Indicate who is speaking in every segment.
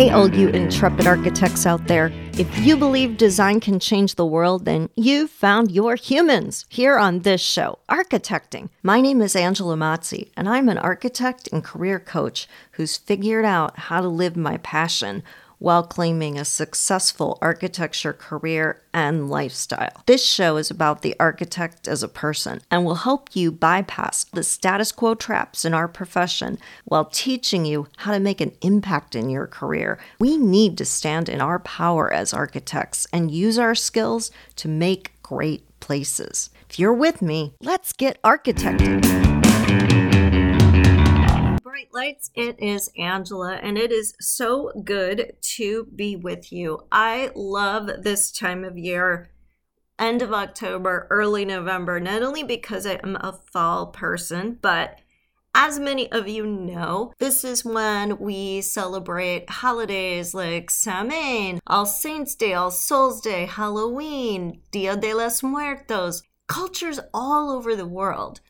Speaker 1: Hey, all you intrepid architects out there, if you believe design can change the world, then you've found your humans here on this show, Architecting. My name is Angela Mazzi, and I'm an architect and career coach who's figured out how to live my passion while claiming a successful architecture career and lifestyle. This show is about the architect as a person and will help you bypass the status quo traps in our profession while teaching you how to make an impact in your career. We need to stand in our power as architects and use our skills to make great places. If you're with me, let's get architecting bright lights. It is Angela, and it is so good to be with you. I love this time of year, end of October, early November, not only because I am a fall person, but as many of you know, this is when we celebrate holidays like Samhain, All Saints Day, All Souls Day, Halloween, Dia de los Muertos. Cultures all over the world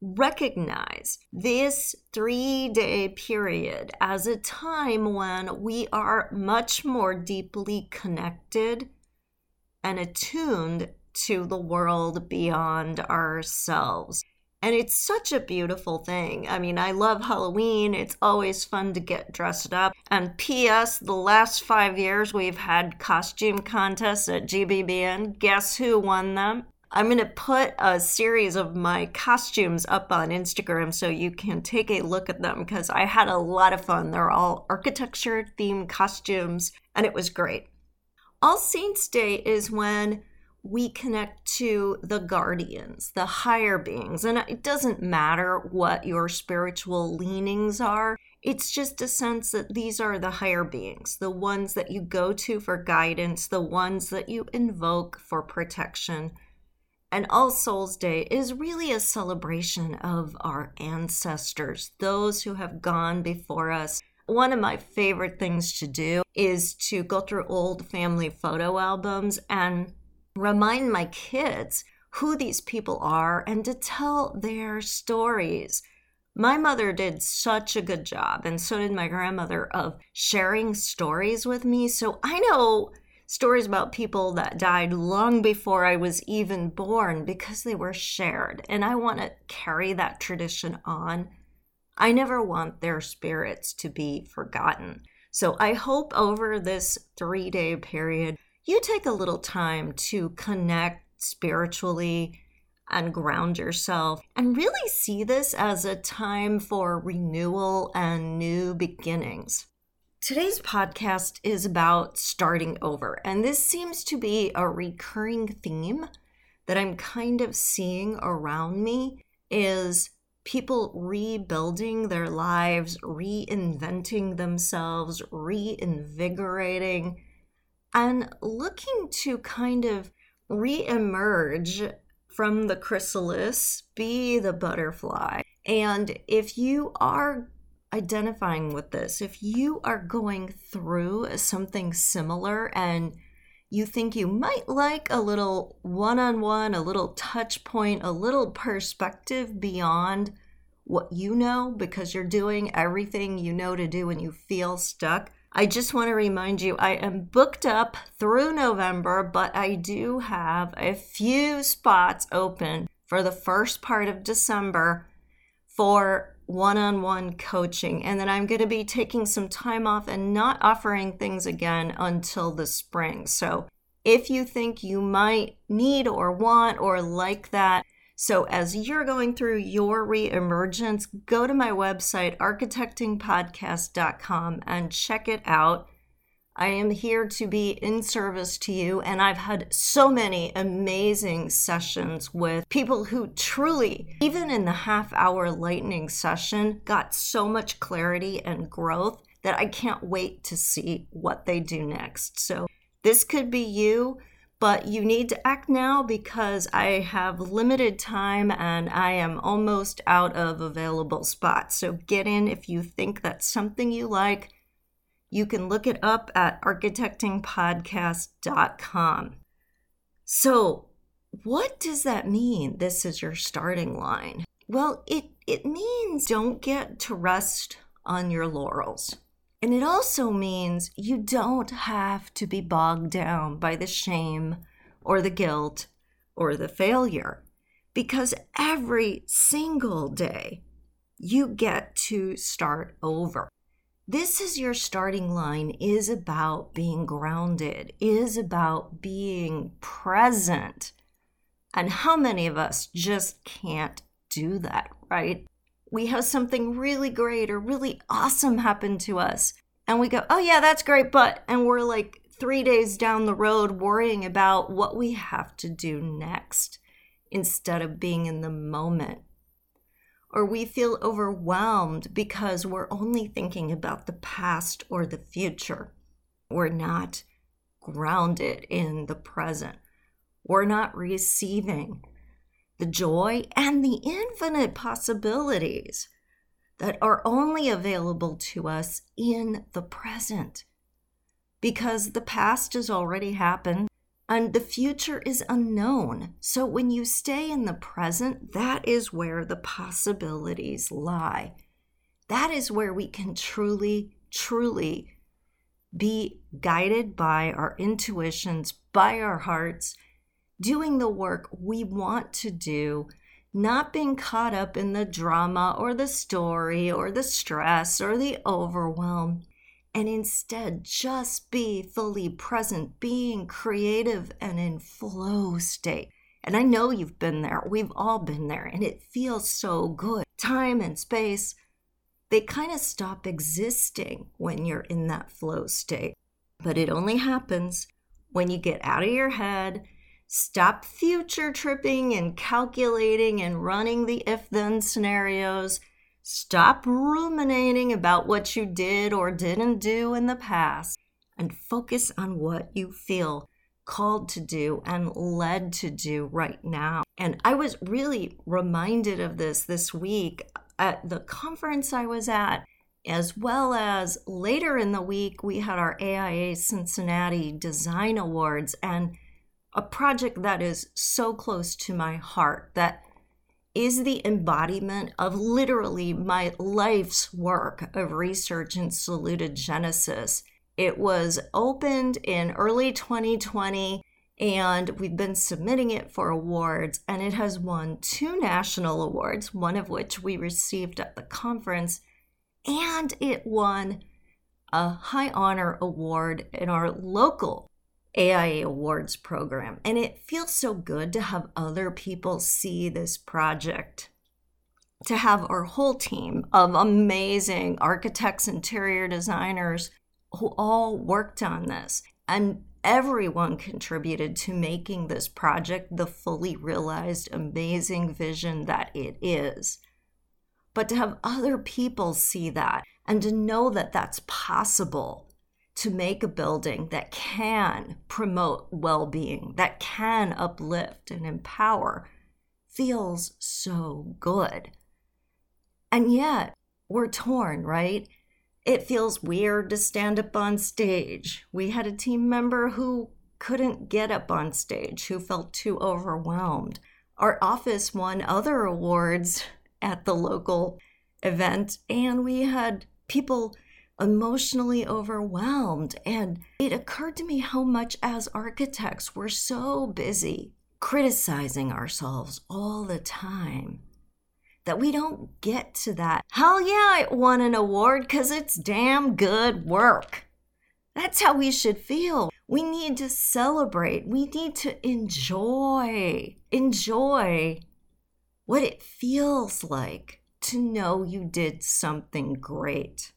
Speaker 1: recognize this three day period as a time when we are much more deeply connected and attuned to the world beyond ourselves. And it's such a beautiful thing. I mean, I love Halloween. It's always fun to get dressed up. And P.S., the last five years we've had costume contests at GBBN. Guess who won them? I'm going to put a series of my costumes up on Instagram so you can take a look at them because I had a lot of fun. They're all architecture themed costumes and it was great. All Saints Day is when we connect to the guardians, the higher beings. And it doesn't matter what your spiritual leanings are, it's just a sense that these are the higher beings, the ones that you go to for guidance, the ones that you invoke for protection and All Souls Day is really a celebration of our ancestors, those who have gone before us. One of my favorite things to do is to go through old family photo albums and remind my kids who these people are and to tell their stories. My mother did such a good job, and so did my grandmother, of sharing stories with me. So I know stories about people that died long before I was even born because they were shared. And I want to carry that tradition on. I never want their spirits to be forgotten. So I hope over this three day period, you take a little time to connect spiritually and ground yourself and really see this as a time for renewal and new beginnings. Today's podcast is about starting over, and this seems to be a recurring theme that I'm kind of seeing around me is people rebuilding their lives, reinventing themselves, reinvigorating, and looking to kind of reemerge from the chrysalis, be the butterfly. And if you are identifying with this, if you are going through something similar and you think you might like a little one on one, a little touch point, a little perspective beyond what you know because you're doing everything you know to do and you feel stuck. I just want to remind you I am booked up through November, but I do have a few spots open for the first part of December for one on one coaching. And then I'm going to be taking some time off and not offering things again until the spring. So if you think you might need or want or like that, so as you're going through your reemergence, go to my website, architectingpodcast.com, and check it out. I am here to be in service to you, and I've had so many amazing sessions with people who truly, even in the half hour lightning session, got so much clarity and growth that I can't wait to see what they do next. So, this could be you, but you need to act now because I have limited time and I am almost out of available spots. So, get in if you think that's something you like you can look it up at architectingpodcast.com. So, what does that mean? This is your starting line. Well, it, it means don't get to rest on your laurels. And it also means you don't have to be bogged down by the shame or the guilt or the failure because every single day you get to start over. This is your starting line is about being grounded, is about being present. And how many of us just can't do that, right? We have something really great or really awesome happen to us, and we go, oh, yeah, that's great, but, and we're like three days down the road worrying about what we have to do next instead of being in the moment. Or we feel overwhelmed because we're only thinking about the past or the future. We're not grounded in the present. We're not receiving the joy and the infinite possibilities that are only available to us in the present. Because the past has already happened and the future is unknown. So when you stay in the present, that is where the possibilities lie. That is where we can truly, truly be guided by our intuitions, by our hearts, doing the work we want to do, not being caught up in the drama or the story or the stress or the overwhelm, and instead just be fully present, being creative and in flow state. And I know you've been there, we've all been there, and it feels so good. Time and space, they kind of stop existing when you're in that flow state. But it only happens when you get out of your head Stop future tripping and calculating and running the if then scenarios. Stop ruminating about what you did or didn't do in the past and focus on what you feel called to do and led to do right now. And I was really reminded of this this week at the conference I was at, as well as later in the week, we had our AIA Cincinnati Design Awards. And a project that is so close to my heart that is the embodiment of literally my life's work of research in salutogenesis. It was opened in early 2020 and we've been submitting it for awards and it has won two national awards, one of which we received at the conference, and it won a high honor award in our local AIA Awards program. And it feels so good to have other people see this project, to have our whole team of amazing architects, interior designers who all worked on this. And everyone contributed to making this project the fully realized, amazing vision that it is. But to have other people see that and to know that that's possible to make a building that can promote well being, that can uplift and empower, feels so good. And yet, we're torn, right? It feels weird to stand up on stage. We had a team member who couldn't get up on stage, who felt too overwhelmed. Our office won other awards at the local event, and we had people emotionally overwhelmed. And it occurred to me how much, as architects, we're so busy criticizing ourselves all the time that we don't get to that. Hell yeah, I won an award because it's damn good work. That's how we should feel. We need to celebrate. We need to enjoy. Enjoy what it feels like to know you did something great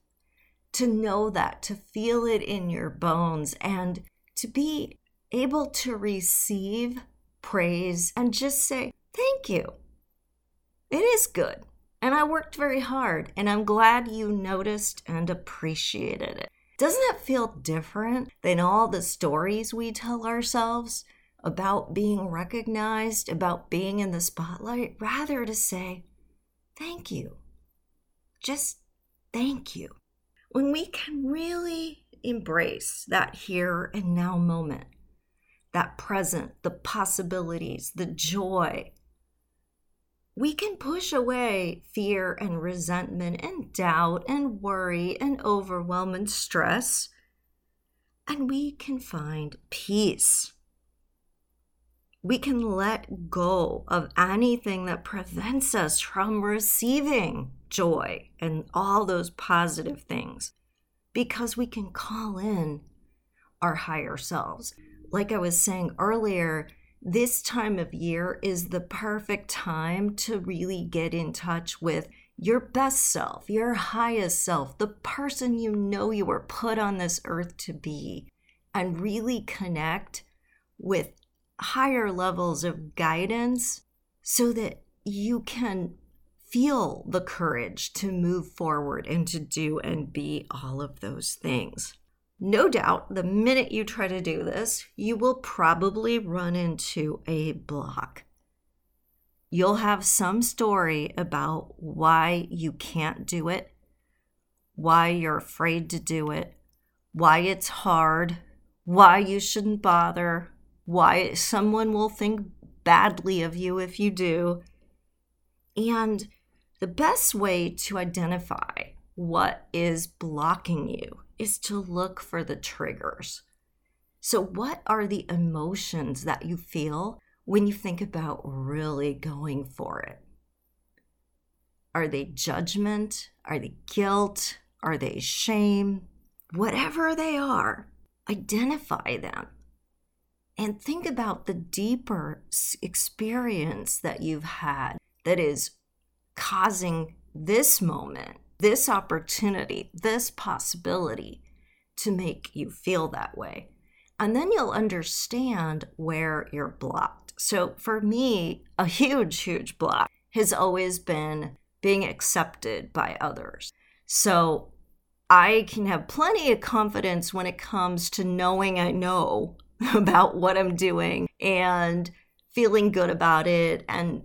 Speaker 1: to know that, to feel it in your bones, and to be able to receive praise and just say, Thank you. It is good. And I worked very hard, and I'm glad you noticed and appreciated it. Doesn't it feel different than all the stories we tell ourselves about being recognized, about being in the spotlight? Rather to say, Thank you. Just thank you when we can really embrace that here and now moment, that present, the possibilities, the joy, we can push away fear and resentment and doubt and worry and overwhelm and stress, and we can find peace. We can let go of anything that prevents us from receiving joy and all those positive things because we can call in our higher selves. Like I was saying earlier, this time of year is the perfect time to really get in touch with your best self, your highest self, the person you know you were put on this earth to be, and really connect with higher levels of guidance so that you can feel the courage to move forward and to do and be all of those things. No doubt, the minute you try to do this, you will probably run into a block. You'll have some story about why you can't do it, why you're afraid to do it, why it's hard, why you shouldn't bother, why someone will think badly of you if you do. And the best way to identify what is blocking you is to look for the triggers. So, what are the emotions that you feel when you think about really going for it? Are they judgment? Are they guilt? Are they shame? Whatever they are, identify them and think about the deeper experience that you've had that is causing this moment this opportunity, this possibility to make you feel that way. And then you'll understand where you're blocked. So for me, a huge, huge block has always been being accepted by others. So I can have plenty of confidence when it comes to knowing I know about what I'm doing and feeling good about it and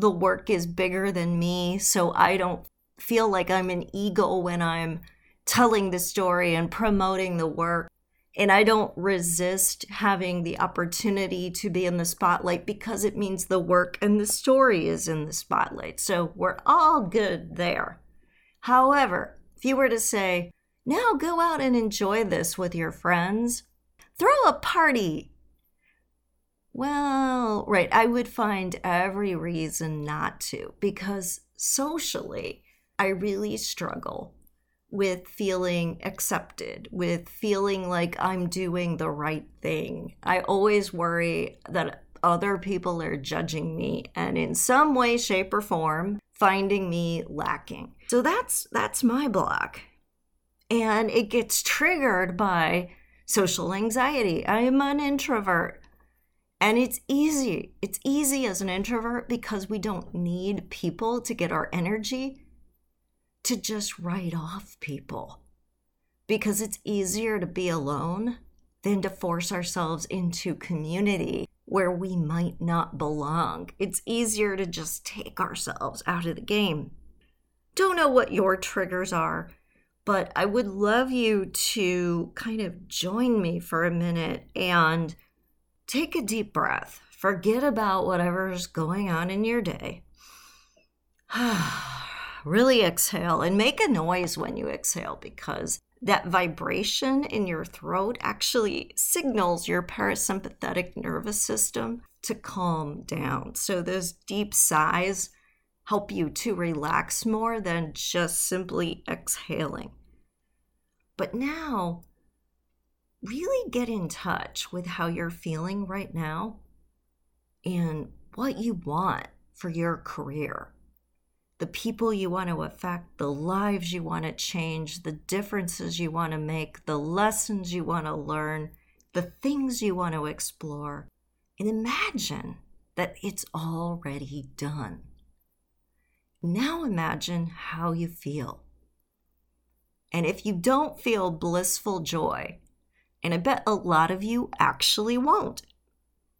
Speaker 1: the work is bigger than me so I don't feel like I'm an ego when I'm telling the story and promoting the work. And I don't resist having the opportunity to be in the spotlight because it means the work and the story is in the spotlight. So we're all good there. However, if you were to say, now go out and enjoy this with your friends, throw a party. Well, right, I would find every reason not to because socially, I really struggle with feeling accepted, with feeling like I'm doing the right thing. I always worry that other people are judging me and in some way shape or form finding me lacking. So that's that's my block. And it gets triggered by social anxiety. I am an introvert. And it's easy. It's easy as an introvert because we don't need people to get our energy to just write off people because it's easier to be alone than to force ourselves into community where we might not belong. It's easier to just take ourselves out of the game. Don't know what your triggers are, but I would love you to kind of join me for a minute and take a deep breath. Forget about whatever's going on in your day. really exhale and make a noise when you exhale because that vibration in your throat actually signals your parasympathetic nervous system to calm down. So those deep sighs help you to relax more than just simply exhaling. But now, really get in touch with how you're feeling right now and what you want for your career the people you want to affect, the lives you want to change, the differences you want to make, the lessons you want to learn, the things you want to explore, and imagine that it's already done. Now imagine how you feel. And if you don't feel blissful joy, and I bet a lot of you actually won't,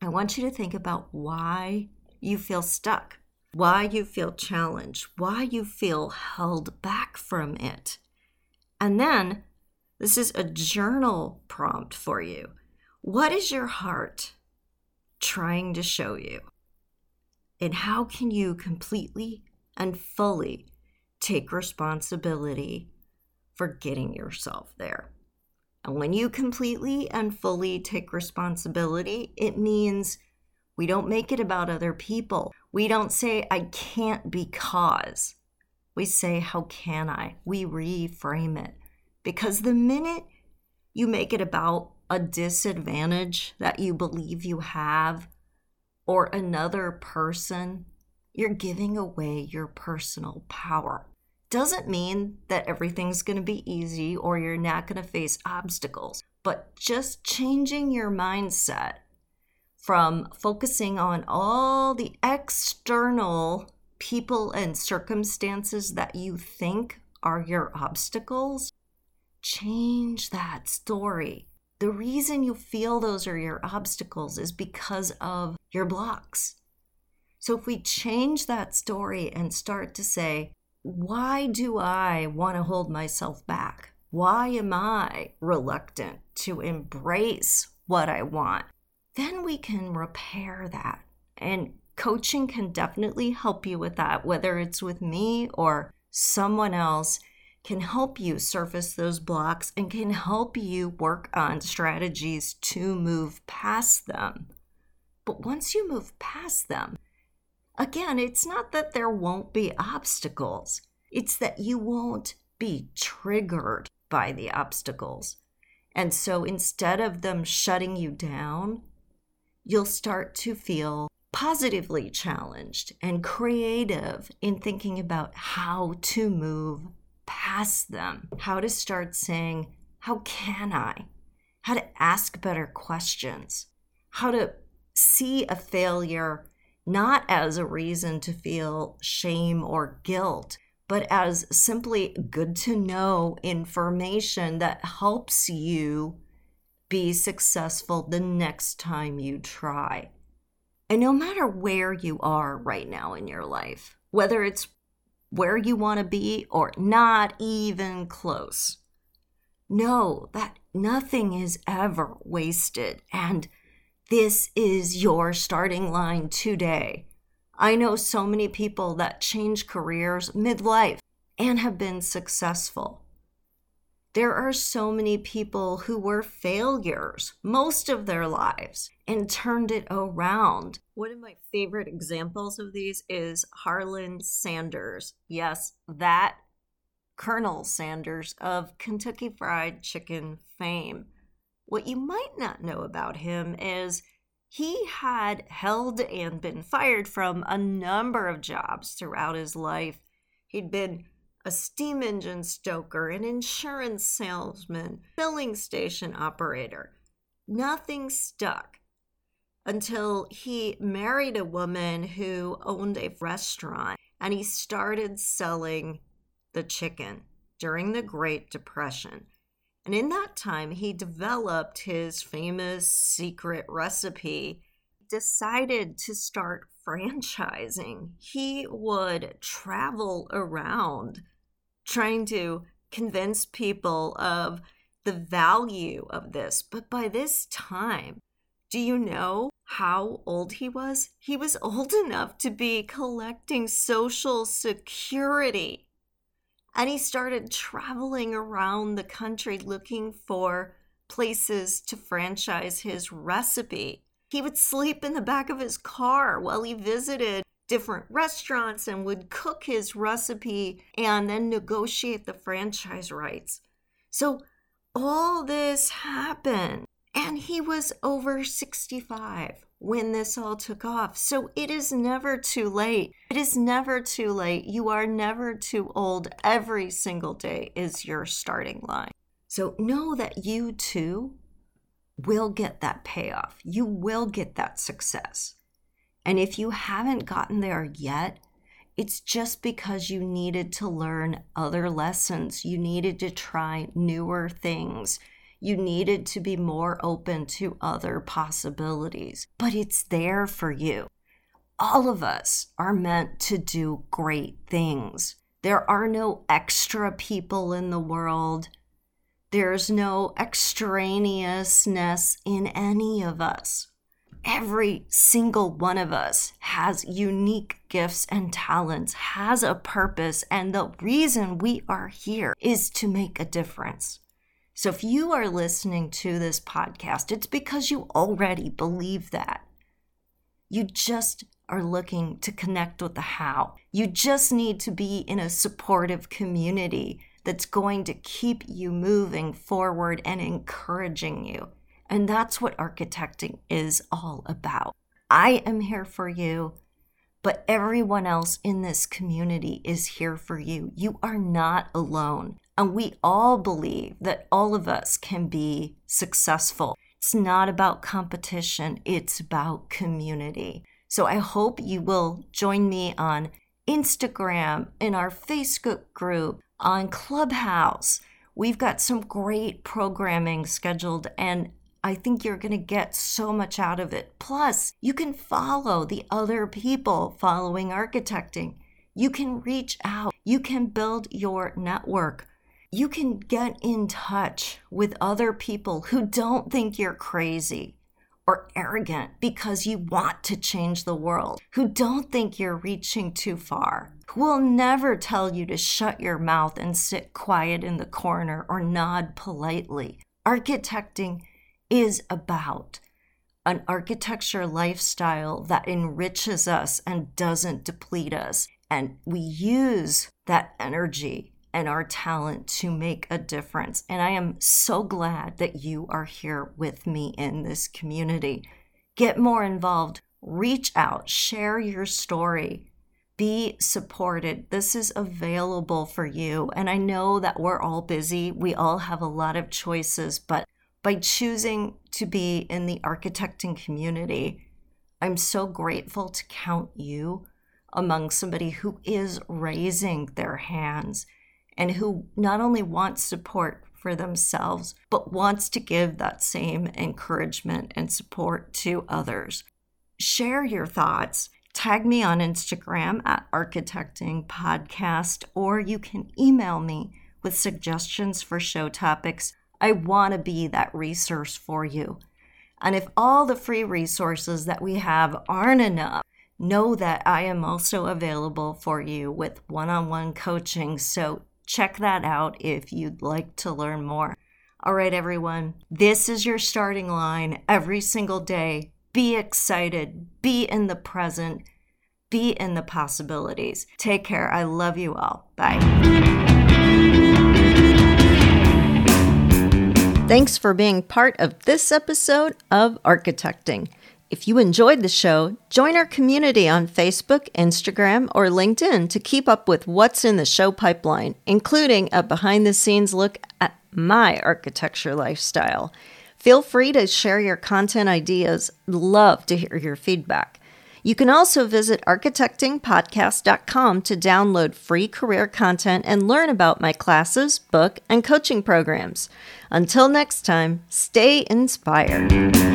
Speaker 1: I want you to think about why you feel stuck why you feel challenged, why you feel held back from it. And then this is a journal prompt for you. What is your heart trying to show you? And how can you completely and fully take responsibility for getting yourself there? And when you completely and fully take responsibility, it means we don't make it about other people. We don't say, I can't because. We say, How can I? We reframe it. Because the minute you make it about a disadvantage that you believe you have or another person, you're giving away your personal power. Doesn't mean that everything's going to be easy or you're not going to face obstacles, but just changing your mindset from focusing on all the external people and circumstances that you think are your obstacles, change that story. The reason you feel those are your obstacles is because of your blocks. So if we change that story and start to say, why do I want to hold myself back? Why am I reluctant to embrace what I want? Then we can repair that. And coaching can definitely help you with that, whether it's with me or someone else can help you surface those blocks and can help you work on strategies to move past them. But once you move past them, again, it's not that there won't be obstacles, it's that you won't be triggered by the obstacles. And so instead of them shutting you down, you'll start to feel positively challenged and creative in thinking about how to move past them, how to start saying, How can I? How to ask better questions, how to see a failure not as a reason to feel shame or guilt, but as simply good to know information that helps you be successful the next time you try. And no matter where you are right now in your life, whether it's where you want to be or not even close. Know that nothing is ever wasted, and this is your starting line today. I know so many people that change careers midlife and have been successful. There are so many people who were failures most of their lives and turned it around. One of my favorite examples of these is Harlan Sanders. Yes, that Colonel Sanders of Kentucky Fried Chicken fame. What you might not know about him is he had held and been fired from a number of jobs throughout his life. He'd been a steam engine stoker, an insurance salesman, filling station operator. Nothing stuck until he married a woman who owned a restaurant and he started selling the chicken during the Great Depression. And in that time, he developed his famous secret recipe, decided to start franchising. He would travel around trying to convince people of the value of this. But by this time, do you know how old he was? He was old enough to be collecting Social Security. And he started traveling around the country looking for places to franchise his recipe. He would sleep in the back of his car while he visited different restaurants and would cook his recipe and then negotiate the franchise rights. So all this happened. And he was over 65 when this all took off. So it is never too late. It is never too late. You are never too old. Every single day is your starting line. So know that you too will get that payoff. You will get that success. And if you haven't gotten there yet, it's just because you needed to learn other lessons. You needed to try newer things. You needed to be more open to other possibilities. But it's there for you. All of us are meant to do great things. There are no extra people in the world. There's no extraneousness in any of us every single one of us has unique gifts and talents, has a purpose, and the reason we are here is to make a difference. So if you are listening to this podcast, it's because you already believe that. You just are looking to connect with the how. You just need to be in a supportive community that's going to keep you moving forward and encouraging you. And that's what architecting is all about. I am here for you, but everyone else in this community is here for you. You are not alone. And we all believe that all of us can be successful. It's not about competition, it's about community. So I hope you will join me on Instagram, in our Facebook group, on Clubhouse. We've got some great programming scheduled, and I think you're going to get so much out of it. Plus, you can follow the other people following architecting. You can reach out. You can build your network. You can get in touch with other people who don't think you're crazy or arrogant because you want to change the world, who don't think you're reaching too far, who will never tell you to shut your mouth and sit quiet in the corner or nod politely. Architecting is about an architecture lifestyle that enriches us and doesn't deplete us. And we use that energy and our talent to make a difference. And I am so glad that you are here with me in this community. Get more involved, reach out, share your story, be supported. This is available for you. And I know that we're all busy, we all have a lot of choices, but by choosing to be in the architecting community, I'm so grateful to count you among somebody who is raising their hands and who not only wants support for themselves, but wants to give that same encouragement and support to others. Share your thoughts. Tag me on Instagram at Architecting Podcast, or you can email me with suggestions for show topics. I want to be that resource for you. And if all the free resources that we have aren't enough, know that I am also available for you with one on one coaching. So check that out if you'd like to learn more. All right, everyone, this is your starting line every single day. Be excited, be in the present, be in the possibilities. Take care. I love you all. Bye. Thanks for being part of this episode of Architecting. If you enjoyed the show, join our community on Facebook, Instagram, or LinkedIn to keep up with what's in the show pipeline, including a behind the scenes look at my architecture lifestyle. Feel free to share your content ideas. Love to hear your feedback. You can also visit architectingpodcast.com to download free career content and learn about my classes, book, and coaching programs. Until next time, stay inspired.